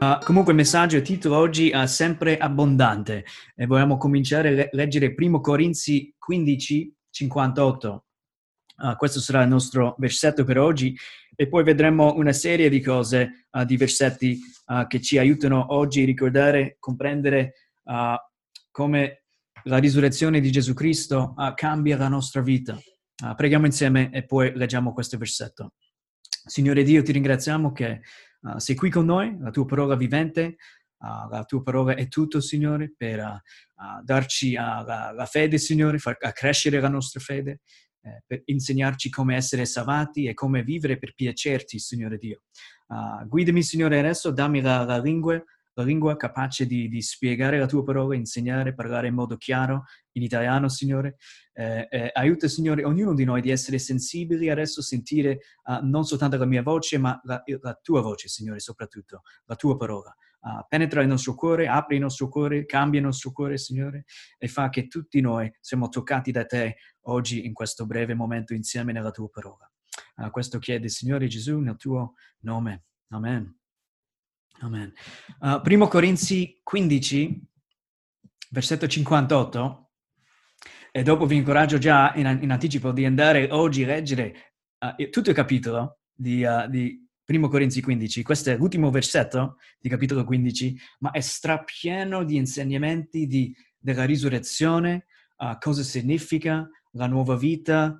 Uh, comunque il messaggio, il titolo oggi è sempre abbondante e vogliamo cominciare a le- leggere 1 Corinzi 15, 58. Uh, questo sarà il nostro versetto per oggi e poi vedremo una serie di cose, uh, di versetti che ci aiutano oggi a ricordare, comprendere come la risurrezione di Gesù Cristo cambia la nostra vita. preghiamo insieme e poi leggiamo questo versetto. Signore Dio, ti ringraziamo che Uh, sei qui con noi, la tua parola vivente, uh, la tua parola è tutto, Signore, per uh, darci la, la, fede, Signore, far crescere la nostra fede, eh, per insegnarci come essere salvati e come vivere per piacerti, Signore Dio. guidami, Signore, adesso, dammi la, la lingua la lingua capace di, di, spiegare la tua parola, insegnare, parlare in modo chiaro in italiano, Signore. Eh, eh, aiuta, Signore, ognuno di noi di essere sensibili adesso, sentire uh, non soltanto la mia voce, ma la, la, tua voce, Signore, soprattutto, la tua parola. Uh, penetra il nostro cuore, apri il nostro cuore, cambia il nostro cuore, Signore, e fa che tutti noi siamo toccati da te oggi in questo breve momento insieme nella tua parola. Uh, questo chiede, Signore Gesù, nel tuo nome. Amen. Amen. Uh, primo Corinzi 15, versetto 58, e dopo vi incoraggio già in, in anticipo di andare oggi a leggere uh, tutto il capitolo di, uh, di Primo Corinzi 15. Questo è l'ultimo versetto di capitolo 15, ma è strapieno di insegnamenti di, della risurrezione, cosa significa la nuova vita,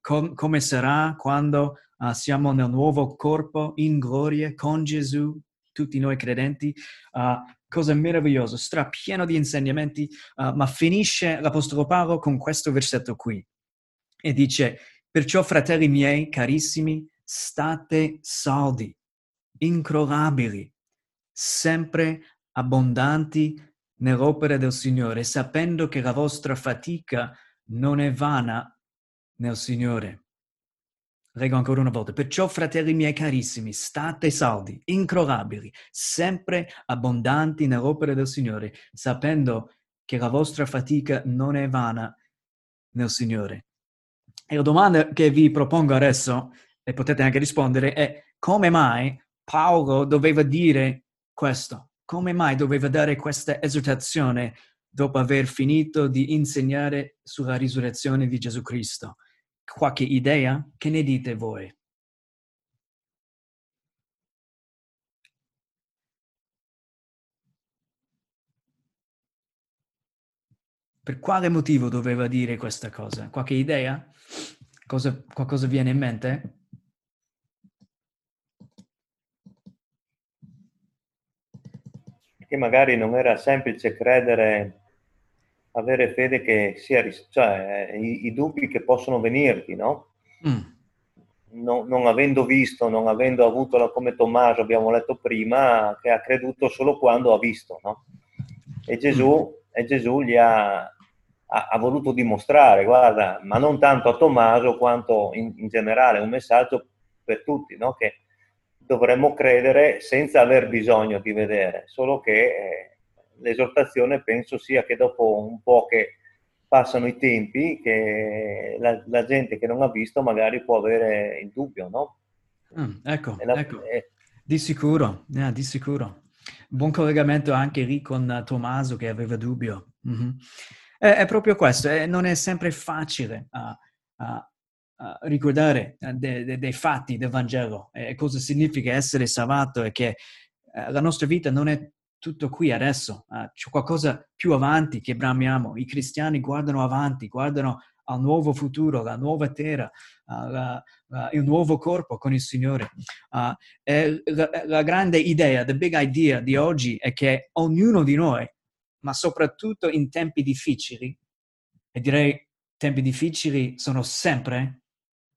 com, come sarà quando uh, siamo nel nuovo corpo in gloria con Gesù, tutti noi credenti. Uh, cosa meravigliosa, strapieno di insegnamenti, uh, ma finisce l'Apostolo Paolo con questo versetto qui e dice, perciò fratelli miei carissimi, state saldi, incrollabili, sempre abbondanti nell'opera del Signore, sapendo che la vostra fatica non è vana nel Signore. Leggo ancora una volta. Perciò, fratelli miei carissimi, state saldi, incrollabili, sempre abbondanti nell'opera del Signore, sapendo che la vostra fatica non è vana nel Signore. E la domanda che vi propongo adesso, e potete anche rispondere, è come mai Paolo doveva dire questo? Come mai doveva dare questa esortazione dopo aver finito di insegnare sulla risurrezione di Gesù Cristo? Qualche idea? Che ne dite voi? Per quale motivo doveva dire questa cosa? Qualche idea? Cosa, qualcosa viene in mente? Che magari non era semplice credere avere fede che sia, cioè i, i dubbi che possono venirti, no? Mm. Non, non, avendo visto, non avendo avuto la, come Tommaso abbiamo letto prima, che ha creduto solo quando ha visto, no? E Gesù, mm. e Gesù gli ha, ha, ha, voluto dimostrare, guarda, ma non tanto a Tommaso quanto in, in generale, un messaggio per tutti, no? Che dovremmo credere senza aver bisogno di vedere, solo che eh, l'esortazione penso sia che dopo un po' che passano i tempi, che la, la gente che non ha visto magari può avere il dubbio, no? Mm, ecco, la, ecco. È... di sicuro, yeah, di sicuro. Buon collegamento anche lì con Tommaso che aveva dubbio. Mm-hmm. È, è, proprio questo, è, non è sempre facile uh, uh, uh, ricordare dei de, de fatti del Vangelo e cosa significa essere salvato e che eh, la nostra vita non è tutto qui adesso, uh, c'è qualcosa più avanti che bramiamo. I cristiani guardano avanti, guardano al nuovo futuro, la nuova terra, uh, la, uh, il nuovo corpo con il Signore. La, la, grande idea, the big idea di oggi è che ognuno di noi, ma soprattutto in tempi difficili, e direi tempi difficili sono sempre,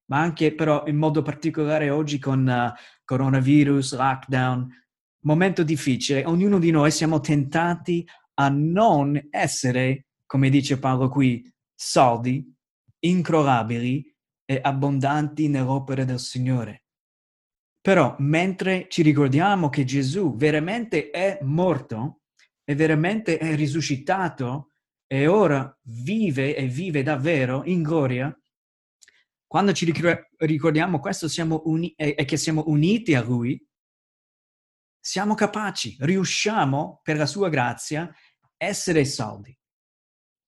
ma anche però in modo particolare oggi con coronavirus, lockdown, momento difficile, ognuno di noi siamo tentati a non essere, come dice Paolo qui, soldi, incrollabili e abbondanti nell'opera del Signore. Però mentre ci ricordiamo che Gesù veramente è morto e veramente è risuscitato e ora vive e vive davvero in gloria, quando ci ricordiamo questo uni- e che siamo uniti a Lui, siamo capaci, riusciamo per la sua grazia essere saldi,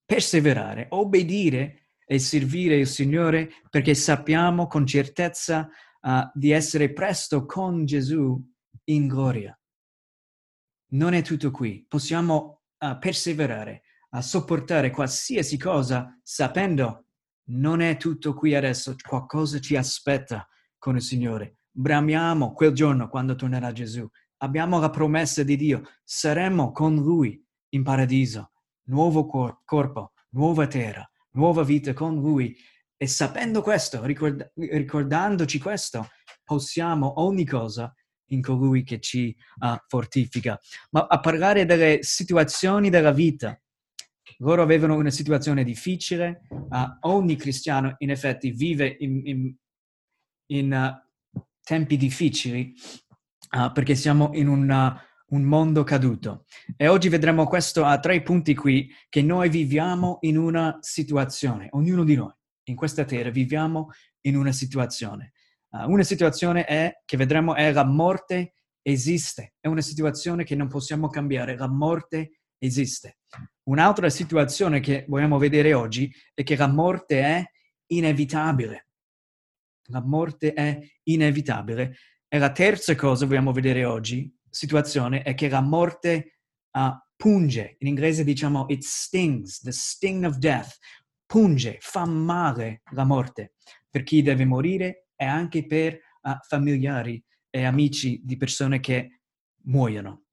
perseverare, obbedire e servire il Signore perché sappiamo con certezza uh, di essere presto con Gesù in gloria. Non è tutto qui, possiamo uh, perseverare, a sopportare qualsiasi cosa sapendo non è tutto qui adesso, qualcosa ci aspetta con il Signore. Bramiamo quel giorno quando tornerà Gesù. Abbiamo la promessa di Dio, saremo con Lui in paradiso, nuovo cor- corpo, nuova terra, nuova vita con Lui. E sapendo questo, ricord- ricordandoci questo, possiamo ogni cosa in colui che ci uh, fortifica. Ma a parlare delle situazioni della vita, loro avevano una situazione difficile, uh, ogni cristiano in effetti vive in, in, in uh, tempi difficili uh, perché siamo in una, un mondo caduto. E oggi vedremo questo a tre punti qui, che noi viviamo in una situazione, ognuno di noi in questa terra viviamo in una situazione. Uh, una situazione è, che vedremo è la morte esiste, è una situazione che non possiamo cambiare, la morte esiste. Un'altra situazione che vogliamo vedere oggi è che la morte è inevitabile. La morte è inevitabile. E la terza cosa che vogliamo vedere oggi, situazione, è che la morte uh, punge. In inglese diciamo it stings, the sting of death. Punge, fa male la morte per chi deve morire e anche per uh, familiari e amici di persone che muoiono.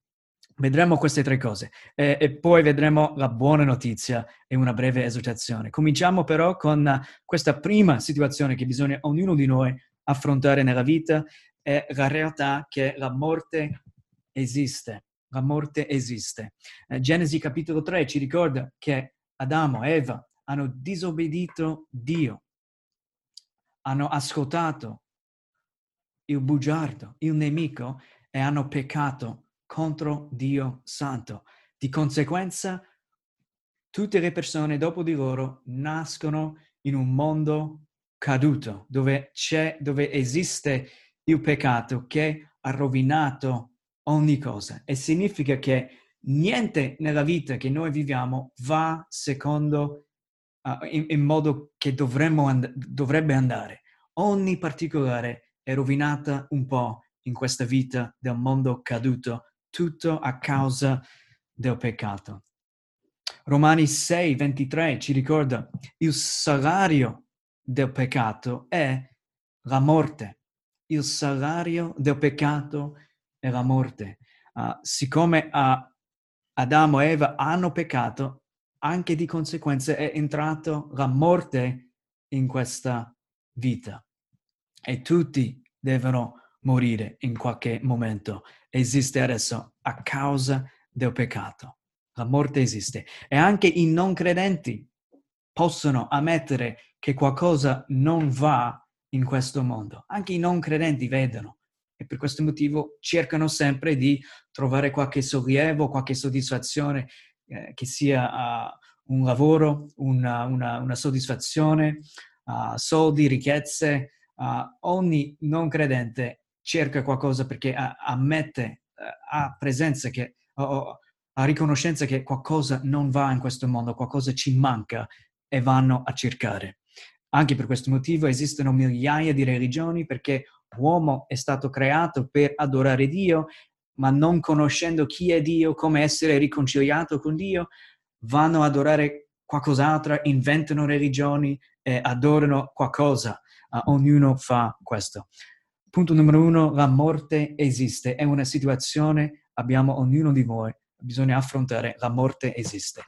Vedremo queste tre cose e, e, poi vedremo la buona notizia e una breve esortazione. Cominciamo però con questa prima situazione che bisogna ognuno di noi affrontare nella vita, è la realtà che la morte esiste. La morte esiste. Eh, Genesi capitolo 3 ci ricorda che Adamo e Eva hanno disobbedito Dio, hanno ascoltato il bugiardo, il nemico e hanno peccato contro Dio Santo. Di conseguenza, tutte le persone dopo di loro nascono in un mondo caduto, dove dove esiste il peccato che ha rovinato ogni cosa. E significa che niente nella vita che noi viviamo va secondo, uh, in, in, modo che and- dovrebbe andare. Ogni particolare è rovinata un po' in questa vita del mondo caduto tutto a causa del peccato. Romani 6, 23 ci ricorda il salario del peccato è la morte. Il salario del peccato è la morte. Uh, siccome uh, Adamo e Eva hanno peccato, anche di conseguenza è entrata la morte in questa vita. E tutti devono morire in qualche momento. Esiste adesso a causa del peccato. La morte esiste. E anche i non credenti possono ammettere che qualcosa non va in questo mondo. Anche i non credenti vedono e per questo motivo cercano sempre di trovare qualche sollievo, qualche soddisfazione, eh, che sia uh, un lavoro, una, una, una soddisfazione, uh, soldi, ricchezze. Uh, ogni non credente cerca qualcosa perché ammette, ha presenza che, ha riconoscenza che qualcosa non va in questo mondo, qualcosa ci manca e vanno a cercare. Anche per questo motivo esistono migliaia di religioni perché l'uomo è stato creato per adorare Dio, ma non conoscendo chi è Dio, come essere riconciliato con Dio, vanno ad adorare qualcos'altro, inventano religioni e adorano qualcosa. Uh, ognuno fa questo. Punto numero uno, la morte esiste, è una situazione, abbiamo ognuno di voi, bisogna affrontare, la morte esiste.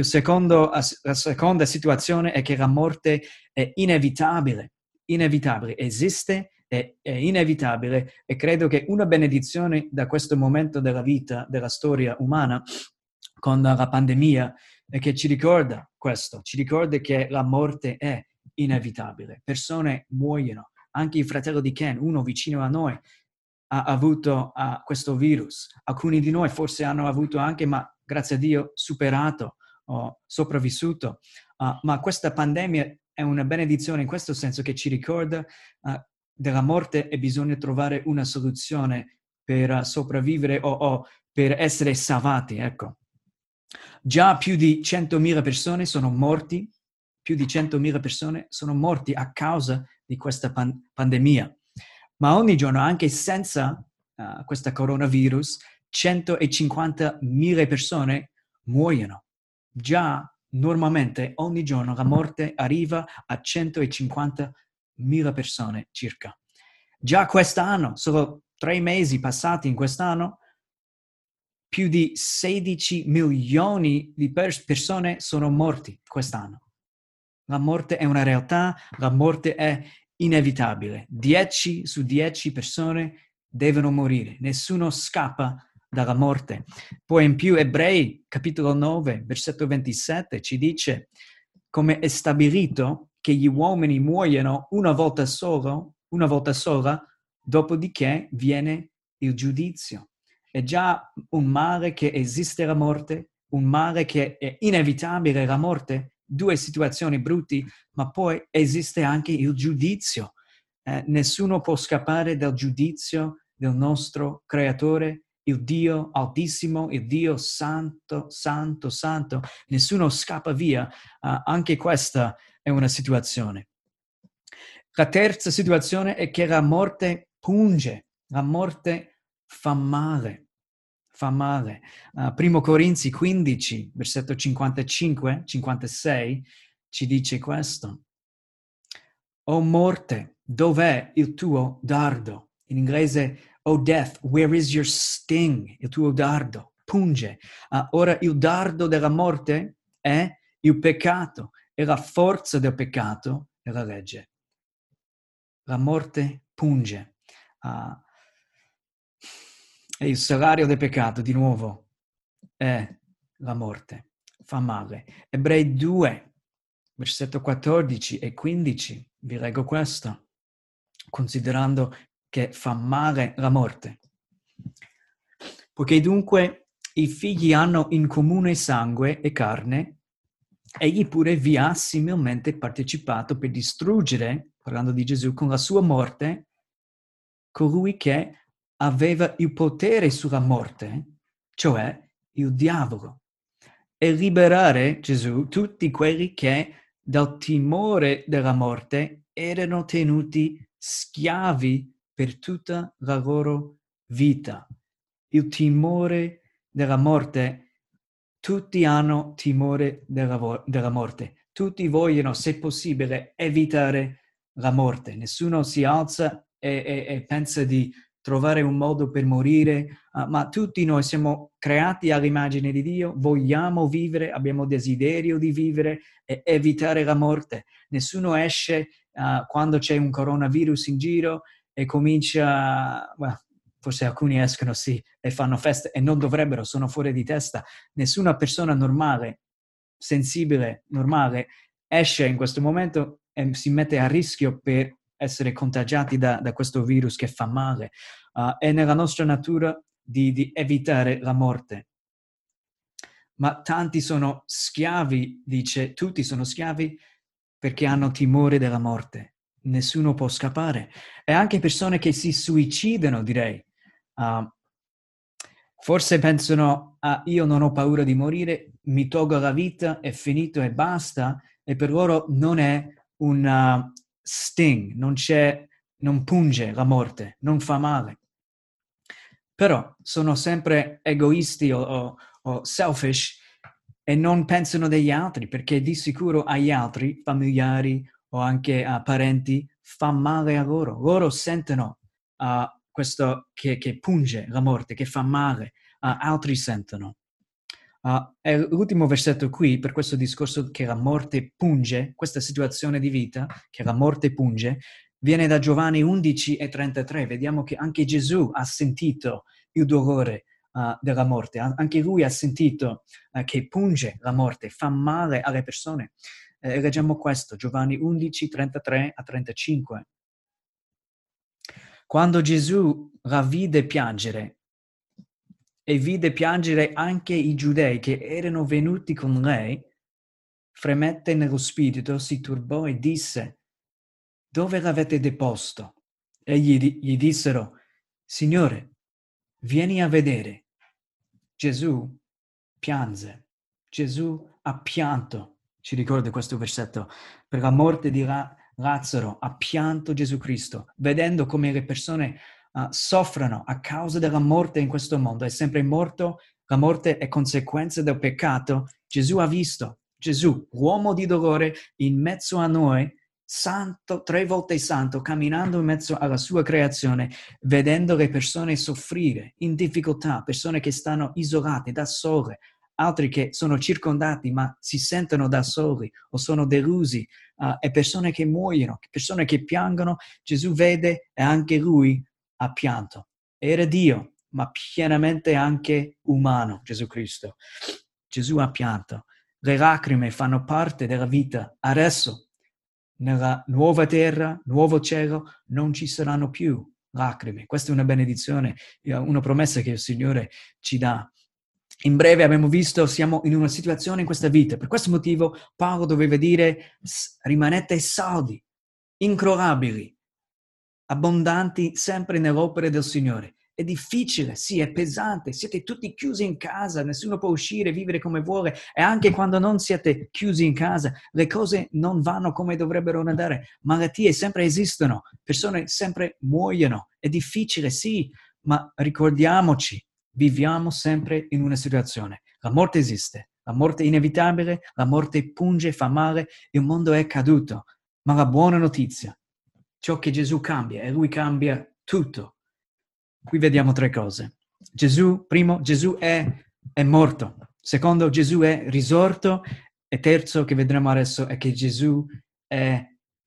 Secondo, la seconda situazione è che la morte è inevitabile, inevitabile, esiste, è, è inevitabile e credo che una benedizione da questo momento della vita, della storia umana, con la pandemia, è che ci ricorda questo, ci ricorda che la morte è inevitabile, persone muoiono, anche il fratello di Ken, uno vicino a noi, ha avuto uh, questo virus. Alcuni di noi forse hanno avuto anche, ma grazie a Dio, superato o sopravvissuto. Uh, ma questa pandemia è una benedizione in questo senso che ci ricorda uh, della morte e bisogna trovare una soluzione per sopravvivere o, o per essere salvati, ecco. Già più di 100.000 persone sono morti, più di 100.000 persone sono morti a causa di questa pan- pandemia. Ma ogni giorno, anche senza uh, questo coronavirus, 150.000 persone muoiono. Già normalmente ogni giorno la morte arriva a 150.000 persone circa. Già quest'anno, solo tre mesi passati in quest'anno, più di 16 milioni di pers- persone sono morti quest'anno. La morte è una realtà, la morte è inevitabile. 10 su 10 persone devono morire, nessuno scappa dalla morte. Poi in più Ebrei, capitolo 9, versetto 27, ci dice come è stabilito che gli uomini muoiono una volta solo, una volta sola, dopodiché viene il giudizio. È già un male che esiste la morte, un male che è inevitabile la morte, due situazioni brutti, ma poi esiste anche il giudizio. Eh, nessuno può scappare dal giudizio del nostro creatore il Dio altissimo, il Dio santo, santo, santo. Nessuno scappa via. Uh, anche questa è una situazione. La terza situazione è che la morte punge, la morte fa male. Fa male. Uh, primo Corinzi 15, versetto 55, 56, ci dice questo. O morte, dov'è il tuo dardo? In inglese O death, where is your sting? Il tuo dardo punge. Uh, ora il dardo della morte è il peccato e la forza del peccato è la legge. La morte punge. Uh, e il salario del peccato, di nuovo, è la morte. Fa male. Ebrei 2, versetto 14 e 15, vi leggo questo. Considerando che fa male la morte. Poiché dunque i figli hanno in comune sangue e carne, egli pure vi ha similmente partecipato per distruggere, parlando di Gesù, con la sua morte, colui che aveva il potere sulla morte, cioè il diavolo, e liberare Gesù tutti quelli che dal timore della morte erano tenuti schiavi per tutta la loro vita. Il timore della morte, tutti hanno timore della, della morte, tutti vogliono, se possibile, evitare la morte. Nessuno si alza e, e, e pensa di trovare un modo per morire, uh, ma tutti noi siamo creati all'immagine di Dio, vogliamo vivere, abbiamo desiderio di vivere e evitare la morte. Nessuno esce uh, quando c'è un coronavirus in giro e comincia, well, forse alcuni escono sì e fanno feste e non dovrebbero, sono fuori di testa. Nessuna persona normale, sensibile, normale, esce in questo momento e si mette a rischio per essere contagiati da, da questo virus che fa male. Uh, è nella nostra natura di, di evitare la morte. Ma tanti sono schiavi, dice, tutti sono schiavi perché hanno timore della morte nessuno può scappare. E anche persone che si suicidano, direi. Uh, forse pensano, ah, io non ho paura di morire, mi tolgo la vita, è finito e basta, e per loro non è un uh, sting, non c'è, non punge la morte, non fa male. Però sono sempre egoisti o, o, o selfish e non pensano degli altri, perché di sicuro agli altri, familiari o anche a parenti fa male a loro. Loro sentono uh, questo che, che, punge la morte, che fa male, uh, altri sentono. Uh, è l'ultimo versetto qui, per questo discorso che la morte punge, questa situazione di vita, che la morte punge, viene da Giovanni 11 e 33. Vediamo che anche Gesù ha sentito il dolore uh, della morte, anche lui ha sentito uh, che punge la morte, fa male alle persone. Eh, leggiamo questo, Giovanni 11, 33 a 35. Quando Gesù la vide piangere e vide piangere anche i giudei che erano venuti con lei, fremette nello spirito, si turbò e disse, dove l'avete deposto? E gli, gli dissero, Signore, vieni a vedere. Gesù piange, Gesù ha pianto, ci ricorda questo versetto, per la morte di Ra- Lazzaro, ha pianto Gesù Cristo, vedendo come le persone uh, soffrono a causa della morte in questo mondo. È sempre morto, la morte è conseguenza del peccato. Gesù ha visto, Gesù, uomo di dolore, in mezzo a noi, santo, tre volte santo, camminando in mezzo alla sua creazione, vedendo le persone soffrire in difficoltà, persone che stanno isolate da sole, altri che sono circondati ma si sentono da soli o sono delusi, uh, e persone che muoiono, persone che piangono, Gesù vede e anche lui ha pianto. Era Dio, ma pienamente anche umano, Gesù Cristo. Gesù ha pianto. Le lacrime fanno parte della vita. Adesso, nella nuova terra, nuovo cielo, non ci saranno più lacrime. Questa è una benedizione, una promessa che il Signore ci dà. In breve abbiamo visto, siamo in una situazione in questa vita. Per questo motivo Paolo doveva dire rimanete saldi, incrollabili, abbondanti sempre nell'opera del Signore. È difficile, sì, è pesante, siete tutti chiusi in casa, nessuno può uscire, vivere come vuole e anche quando non siete chiusi in casa, le cose non vanno come dovrebbero andare, malattie sempre esistono, persone sempre muoiono, è difficile, sì, ma ricordiamoci, viviamo sempre in una situazione, la morte esiste, la morte è inevitabile, la morte punge, fa male, il mondo è caduto, ma la buona notizia ciò che Gesù cambia e lui cambia tutto. Qui vediamo tre cose. Gesù, primo, Gesù è, è morto. Secondo, Gesù è risorto. E terzo, che vedremo adesso, è che Gesù è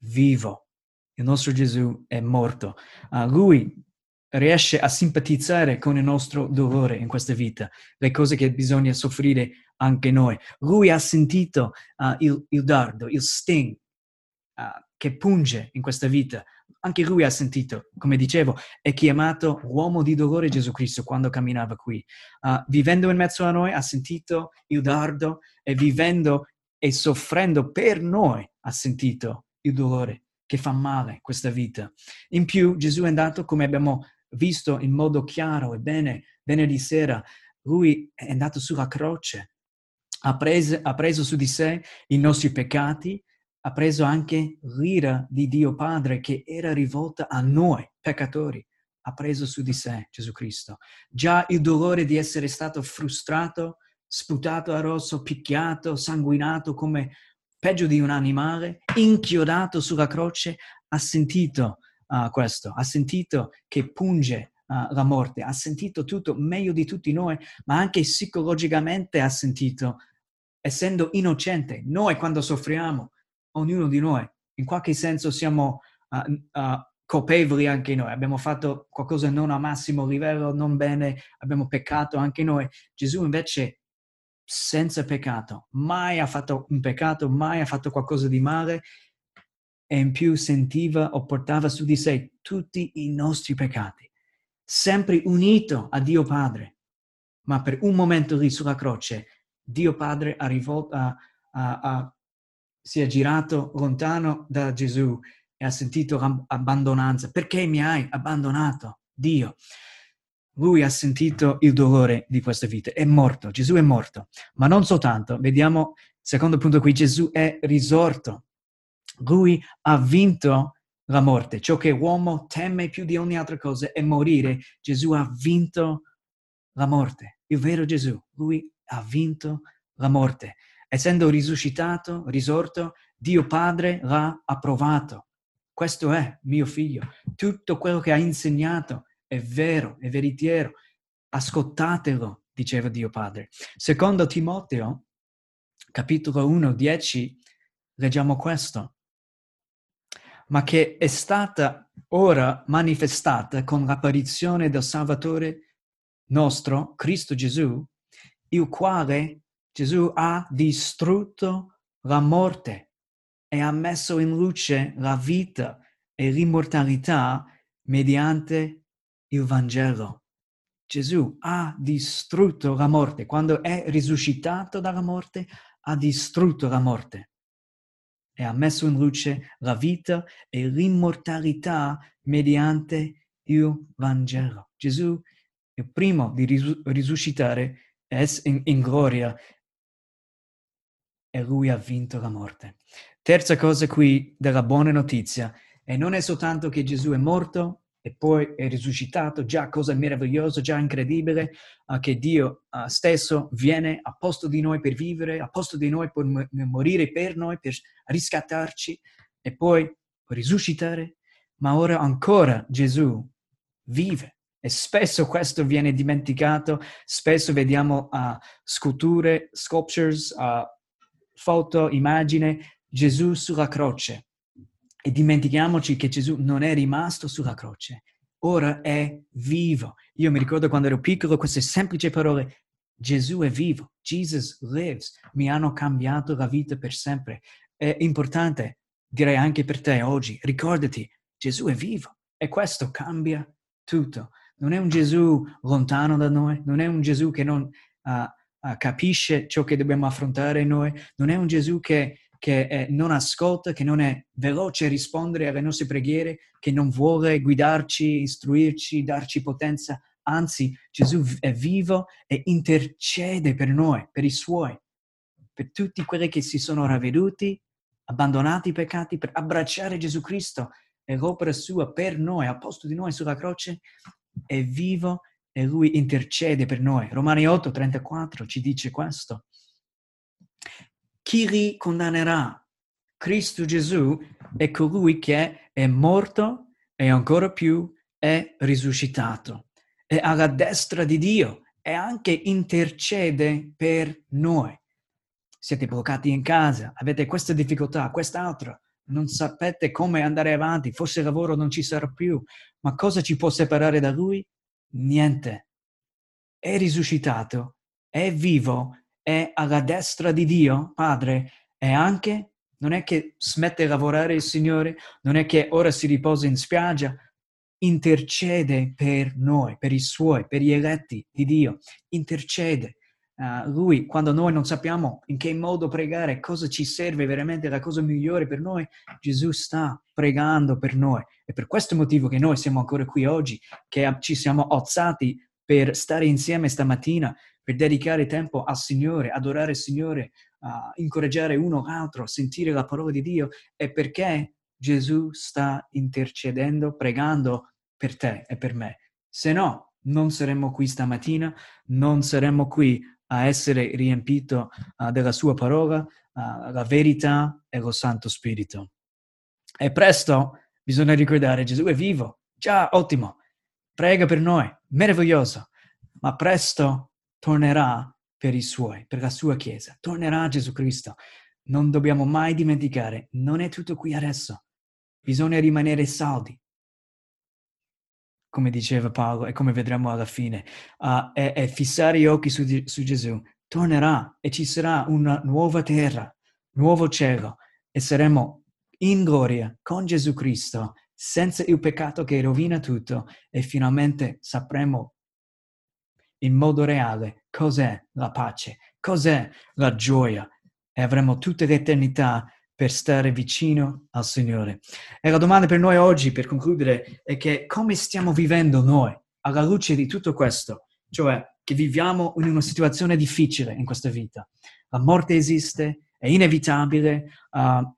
vivo. Il nostro Gesù è morto. Uh, lui riesce a simpatizzare con il nostro dolore in questa vita, le cose che bisogna soffrire anche noi. Lui ha sentito uh, il, il, dardo, il sting uh, che punge in questa vita. Anche lui ha sentito, come dicevo, è chiamato uomo di dolore Gesù Cristo quando camminava qui. Uh, vivendo in mezzo a noi ha sentito il dardo e vivendo e soffrendo per noi ha sentito il dolore che fa male questa vita. In più Gesù è andato, come abbiamo visto in modo chiaro e bene venerdì sera, lui è andato sulla croce, ha preso, ha preso su di sé i nostri peccati, ha preso anche l'ira di Dio Padre che era rivolta a noi, peccatori. Ha preso su di sé Gesù Cristo. Già il dolore di essere stato frustrato, sputato a rosso, picchiato, sanguinato come peggio di un animale, inchiodato sulla croce, ha sentito uh, questo, ha sentito che punge uh, la morte, ha sentito tutto meglio di tutti noi, ma anche psicologicamente ha sentito, essendo innocente, noi quando soffriamo, ognuno di noi, in qualche senso siamo uh, colpevoli anche noi, abbiamo fatto qualcosa non a massimo livello, non bene, abbiamo peccato anche noi. Gesù invece senza peccato, mai ha fatto un peccato, mai ha fatto qualcosa di male e in più sentiva o portava su di sé tutti i nostri peccati, sempre unito a Dio Padre. Ma per un momento lì sulla croce, Dio Padre ha, rivolto, ha, ha, ha si è girato lontano da Gesù e ha sentito abbandonanza. Perché mi hai abbandonato, Dio? Lui ha sentito il dolore di questa vita, è morto, Gesù è morto, ma non soltanto, vediamo, secondo punto qui, Gesù è risorto, lui ha vinto la morte, ciò che l'uomo teme più di ogni altra cosa è morire, Gesù ha vinto la morte, il vero Gesù, lui ha vinto la morte essendo risuscitato, risorto, Dio Padre l'ha approvato. Questo è mio figlio. Tutto quello che ha insegnato è vero, è veritiero. Ascoltatelo, diceva Dio Padre. Secondo Timoteo, capitolo 1, 10, leggiamo questo. Ma che è stata ora manifestata con l'apparizione del Salvatore nostro, Cristo Gesù, il quale Gesù ha distrutto la morte e ha messo in luce la vita e l'immortalità mediante il Vangelo. Gesù ha distrutto la morte. Quando è risuscitato dalla morte, ha distrutto la morte e ha messo in luce la vita e l'immortalità mediante il Vangelo. Gesù il primo di risu- risuscitare è in, in gloria e lui ha vinto la morte. Terza cosa qui della buona notizia, e non è soltanto che Gesù è morto e poi è risuscitato, già cosa meravigliosa, già incredibile, uh, che Dio uh, stesso viene a posto di noi per vivere, a posto di noi per m- morire per noi, per riscattarci e poi risuscitare, ma ora ancora Gesù vive. E spesso questo viene dimenticato, spesso vediamo uh, sculture, sculptures, foto, immagini, Gesù sulla croce. E dimentichiamoci che Gesù non è rimasto sulla croce, ora è vivo. Io mi ricordo quando ero piccolo queste semplici parole, Gesù è vivo, Jesus lives, mi hanno cambiato la vita per sempre. È importante, direi anche per te oggi, ricordati, Gesù è vivo e questo cambia tutto. Non è un Gesù lontano da noi, non è un Gesù che non uh, uh, capisce ciò che dobbiamo affrontare noi, non è un Gesù che, che eh, non ascolta, che non è veloce a rispondere alle nostre preghiere, che non vuole guidarci, istruirci, darci potenza. Anzi, Gesù è vivo e intercede per noi, per i suoi, per tutti quelli che si sono ravveduti, abbandonati i peccati, per abbracciare Gesù Cristo e l'opera sua per noi, a posto di noi sulla croce, è vivo e lui intercede per noi. Romani 8, 34 ci dice questo. Chi ricondannerà Cristo Gesù è colui che è morto e ancora più è risuscitato. È alla destra di Dio e anche intercede per noi. Siete bloccati in casa, avete questa difficoltà, quest'altra, non sapete come andare avanti, forse il lavoro non ci sarà più, ma cosa ci può separare da lui? Niente. È risuscitato, è vivo, è alla destra di Dio, Padre, e anche non è che smette di lavorare il Signore, non è che ora si riposa in spiaggia, intercede per noi, per i suoi, per gli eletti di Dio, intercede Uh, lui, quando noi non sappiamo in che modo pregare, cosa ci serve veramente, la cosa migliore per noi, Gesù sta pregando per noi. E per questo motivo che noi siamo ancora qui oggi, che ci siamo alzati per stare insieme stamattina, per dedicare tempo al Signore, adorare il Signore, uh, incoraggiare uno l'altro, sentire la parola di Dio, è perché Gesù sta intercedendo, pregando per te e per me. Se no, non saremmo qui stamattina, non saremmo qui a essere riempito uh, della sua parola, uh, la verità e lo Santo Spirito. E presto bisogna ricordare Gesù è vivo, già ottimo, prega per noi, meraviglioso, ma presto tornerà per i suoi, per la sua Chiesa, tornerà Gesù Cristo. Non dobbiamo mai dimenticare, non è tutto qui adesso, bisogna rimanere saldi, come diceva Paolo e come vedremo alla fine, uh, è, è, fissare gli occhi su, su, Gesù. Tornerà e ci sarà una nuova terra, nuovo cielo e saremo in gloria con Gesù Cristo, senza il peccato che rovina tutto e finalmente sapremo in modo reale cos'è la pace, cos'è la gioia e avremo tutta l'eternità per stare vicino al Signore. E la domanda per noi oggi, per concludere, è che come stiamo vivendo noi alla luce di tutto questo? Cioè che viviamo in una situazione difficile in questa vita. La morte esiste, è inevitabile, uh,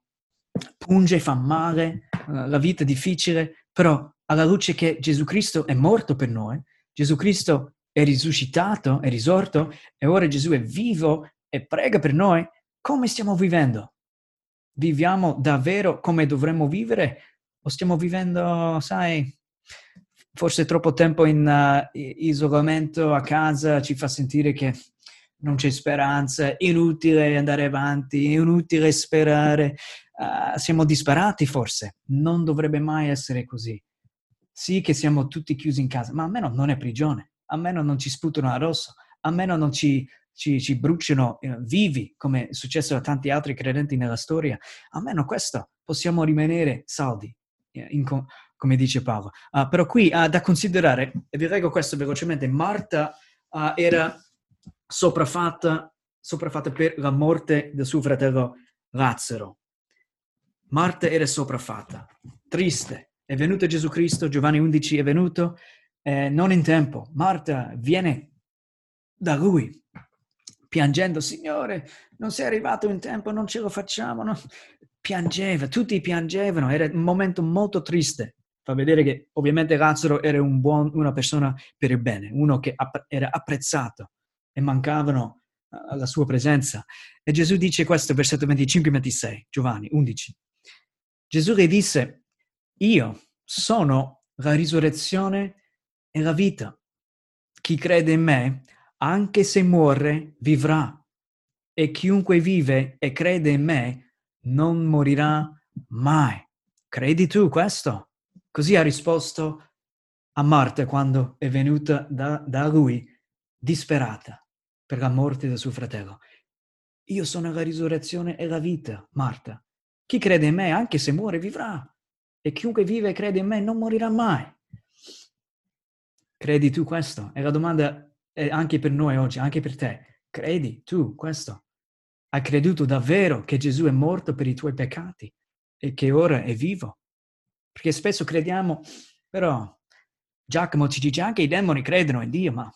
punge, fa male, uh, la vita è difficile, però alla luce che Gesù Cristo è morto per noi, Gesù Cristo è risuscitato, è risorto e ora Gesù è vivo e prega per noi, come stiamo vivendo? viviamo davvero come dovremmo vivere? O stiamo vivendo, sai, forse troppo tempo in uh, isolamento a casa ci fa sentire che non c'è speranza, inutile andare avanti, inutile sperare, uh, siamo disperati forse, non dovrebbe mai essere così. Sì che siamo tutti chiusi in casa, ma almeno non è prigione, almeno non ci sputano addosso, almeno non ci ci, ci bruciano eh, vivi, come è successo a tanti altri credenti nella storia, almeno questo possiamo rimanere saldi, eh, come dice Paolo. Uh, però qui uh, da considerare, e vi leggo questo velocemente, Marta uh, era sopraffatta, sopraffatta per la morte del suo fratello Lazzaro. Marta era sopraffatta, triste. È venuto Gesù Cristo, Giovanni 11 è venuto, eh, non in tempo. Marta viene da lui, piangendo, Signore, non sei arrivato in tempo, non ce lo facciamo. No? Piangeva, tutti piangevano, era un momento molto triste. Fa vedere che ovviamente Lazzaro era un buon, una persona per il bene, uno che app- era apprezzato e mancavano uh, la sua presenza. E Gesù dice questo, versetto 25-26, Giovanni 11. Gesù le disse, io sono la risurrezione e la vita. Chi crede in me, anche se muore, vivrà. E chiunque vive e crede in me, non morirà mai. Credi tu questo? Così ha risposto a Marta quando è venuta da, da lui disperata per la morte del suo fratello. Io sono la risurrezione e la vita, Marta. Chi crede in me, anche se muore, vivrà. E chiunque vive e crede in me non morirà mai. Credi tu questo? E la domanda è anche per noi oggi, anche per te. Credi tu questo? Hai creduto davvero che Gesù è morto per i tuoi peccati e che ora è vivo? Perché spesso crediamo, però Giacomo ci dice anche i demoni credono in Dio, ma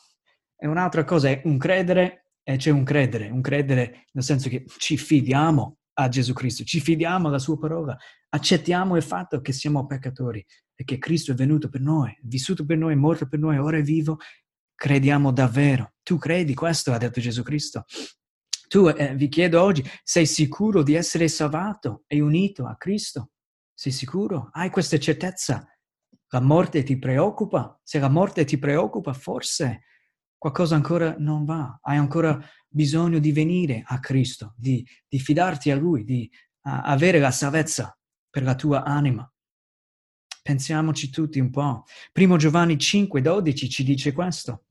è un'altra cosa, è un credere e c'è un credere, un credere nel senso che ci fidiamo a Gesù Cristo, ci fidiamo alla sua parola, accettiamo il fatto che siamo peccatori e che Cristo è venuto per noi, vissuto per noi, morto per noi, ora è vivo, crediamo davvero. Tu credi questo, ha detto Gesù Cristo. Tu, eh, vi chiedo oggi, sei sicuro di essere salvato e unito a Cristo? Sei sicuro? Hai questa certezza? La morte ti preoccupa? Se la morte ti preoccupa, forse qualcosa ancora non va. Hai ancora bisogno di venire a Cristo, di, di fidarti a Lui, di uh, avere la salvezza per la tua anima. Pensiamoci tutti un po'. Primo Giovanni 5, 12 ci dice questo.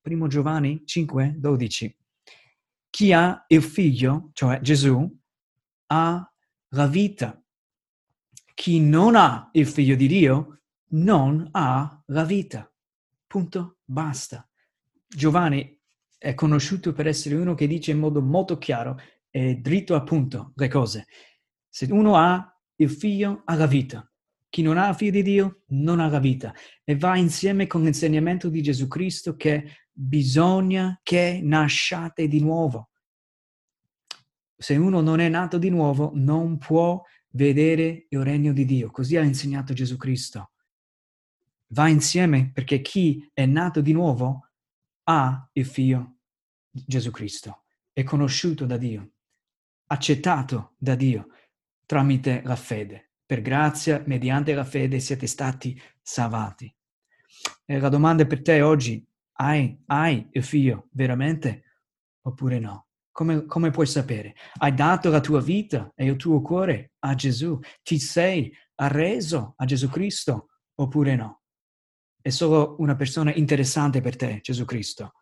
Primo Giovanni 5, 12. Chi ha il figlio, cioè Gesù, ha la vita. Chi non ha il figlio di Dio non ha la vita. Punto, basta. Giovanni è conosciuto per essere uno che dice in modo molto chiaro e dritto appunto le cose. Se uno ha il figlio, ha la vita. Chi non ha il figlio di Dio non ha la vita. E va insieme con l'insegnamento di Gesù Cristo che bisogna che nasciate di nuovo. Se uno non è nato di nuovo, non può vedere il regno di Dio. Così ha insegnato Gesù Cristo. Va insieme perché chi è nato di nuovo ha il figlio Gesù Cristo, è conosciuto da Dio, accettato da Dio tramite la fede. Per grazia, mediante la fede, siete stati salvati. E la domanda per te oggi, hai, hai il figlio veramente oppure no? Come, come, puoi sapere? Hai dato la tua vita e il tuo cuore a Gesù? Ti sei arreso a Gesù Cristo oppure no? È solo una persona interessante per te, Gesù Cristo?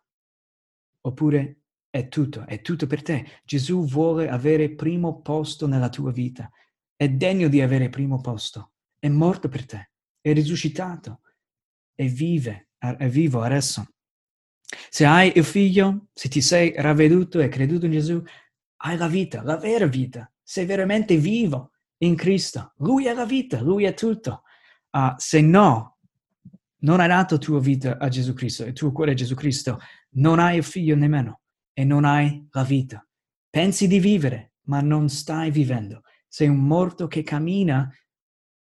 Oppure è tutto, è tutto per te. Gesù vuole avere primo posto nella tua vita. È degno di avere primo posto. È morto per te, è risuscitato e vive, è vivo adesso. Se hai il figlio, se ti sei ravveduto e creduto in Gesù, hai la vita, la vera vita. Sei veramente vivo in Cristo. Lui è la vita, Lui è tutto. Uh, se no, non hai dato tua vita a Gesù Cristo, il tuo cuore a Gesù Cristo, non hai il figlio nemmeno e non hai la vita. Pensi di vivere, ma non stai vivendo. Sei un morto che cammina,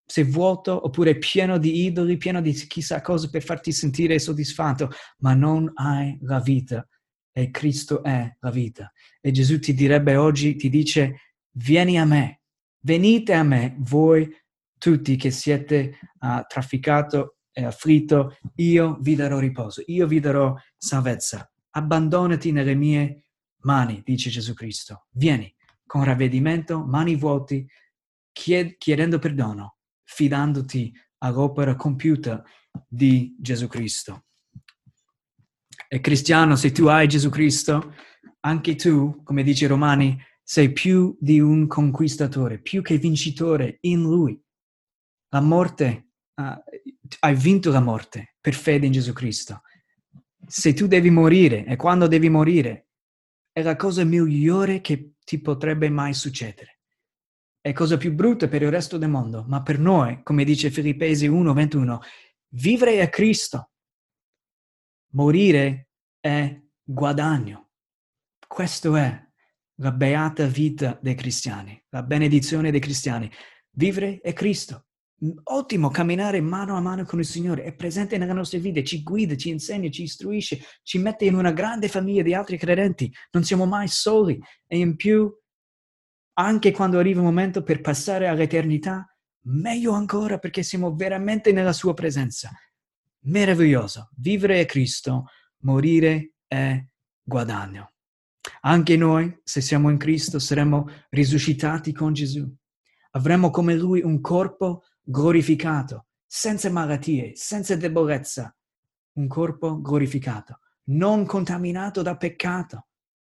sei vuoto oppure pieno di idoli, pieno di chissà cosa per farti sentire soddisfatto, ma non hai la vita e Cristo è la vita. E Gesù ti direbbe oggi, ti dice, vieni a me, venite a me, voi tutti che siete uh, trafficati è afflitto, io vi darò riposo, io vi darò salvezza. Abbandonati nelle mie mani, dice Gesù Cristo. Vieni con ravvedimento, mani vuoti, chied- chiedendo perdono, fidandoti all'opera compiuta di Gesù Cristo. E cristiano, se tu hai Gesù Cristo, anche tu, come dice Romani, sei più di un conquistatore, più che vincitore in Lui. La morte uh, hai vinto la morte per fede in Gesù Cristo. Se tu devi morire e quando devi morire, è la cosa migliore che ti potrebbe mai succedere. È cosa più brutta per il resto del mondo, ma per noi, come dice Filippesi 1:21, vivere è Cristo morire è guadagno. Questo è la beata vita dei cristiani, la benedizione dei cristiani. Vivere è Cristo. Ottimo camminare mano a mano con il Signore, è presente nelle nostre vite, ci guida, ci insegna, ci istruisce, ci mette in una grande famiglia di altri credenti. Non siamo mai soli e in più, anche quando arriva il momento per passare all'eternità, meglio ancora perché siamo veramente nella sua presenza. Meraviglioso. Vivere è Cristo, morire è guadagno. Anche noi, se siamo in Cristo, saremo risuscitati con Gesù. Avremo come Lui un corpo glorificato, senza malattie, senza debolezza. Un corpo glorificato, non contaminato da peccato.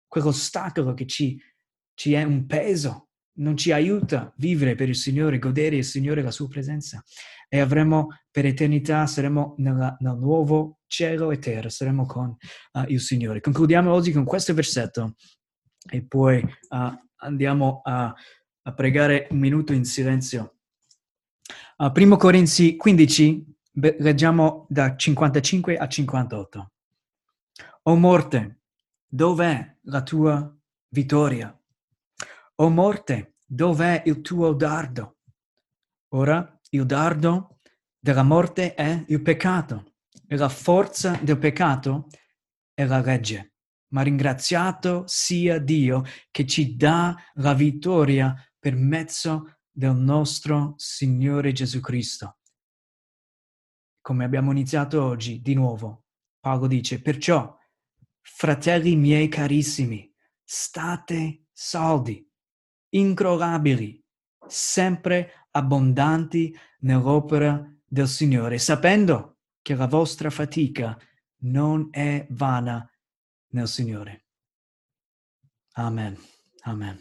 Quell'ostacolo che ci, ci è un peso non ci aiuta a vivere per il Signore, godere il Signore la sua presenza. E avremo per eternità, saremo nella, nel nuovo cielo e terra, saremo con uh, il Signore. Concludiamo oggi con questo versetto e poi uh, andiamo a, a, pregare un minuto in silenzio. Uh, primo Corinzi 15, leggiamo da 55 a 58. O morte, dov'è la tua vittoria? O morte, dov'è il tuo dardo? Ora, il dardo della morte è il peccato e la forza del peccato è la legge. Ma ringraziato sia Dio che ci dà la vittoria per mezzo del nostro Signore Gesù Cristo. Come abbiamo iniziato oggi, di nuovo, Paolo dice, perciò, fratelli miei carissimi, state saldi incrollabili, sempre abbondanti nell'opera del Signore, sapendo che la vostra fatica non è vana nel Signore. Amen. Amen.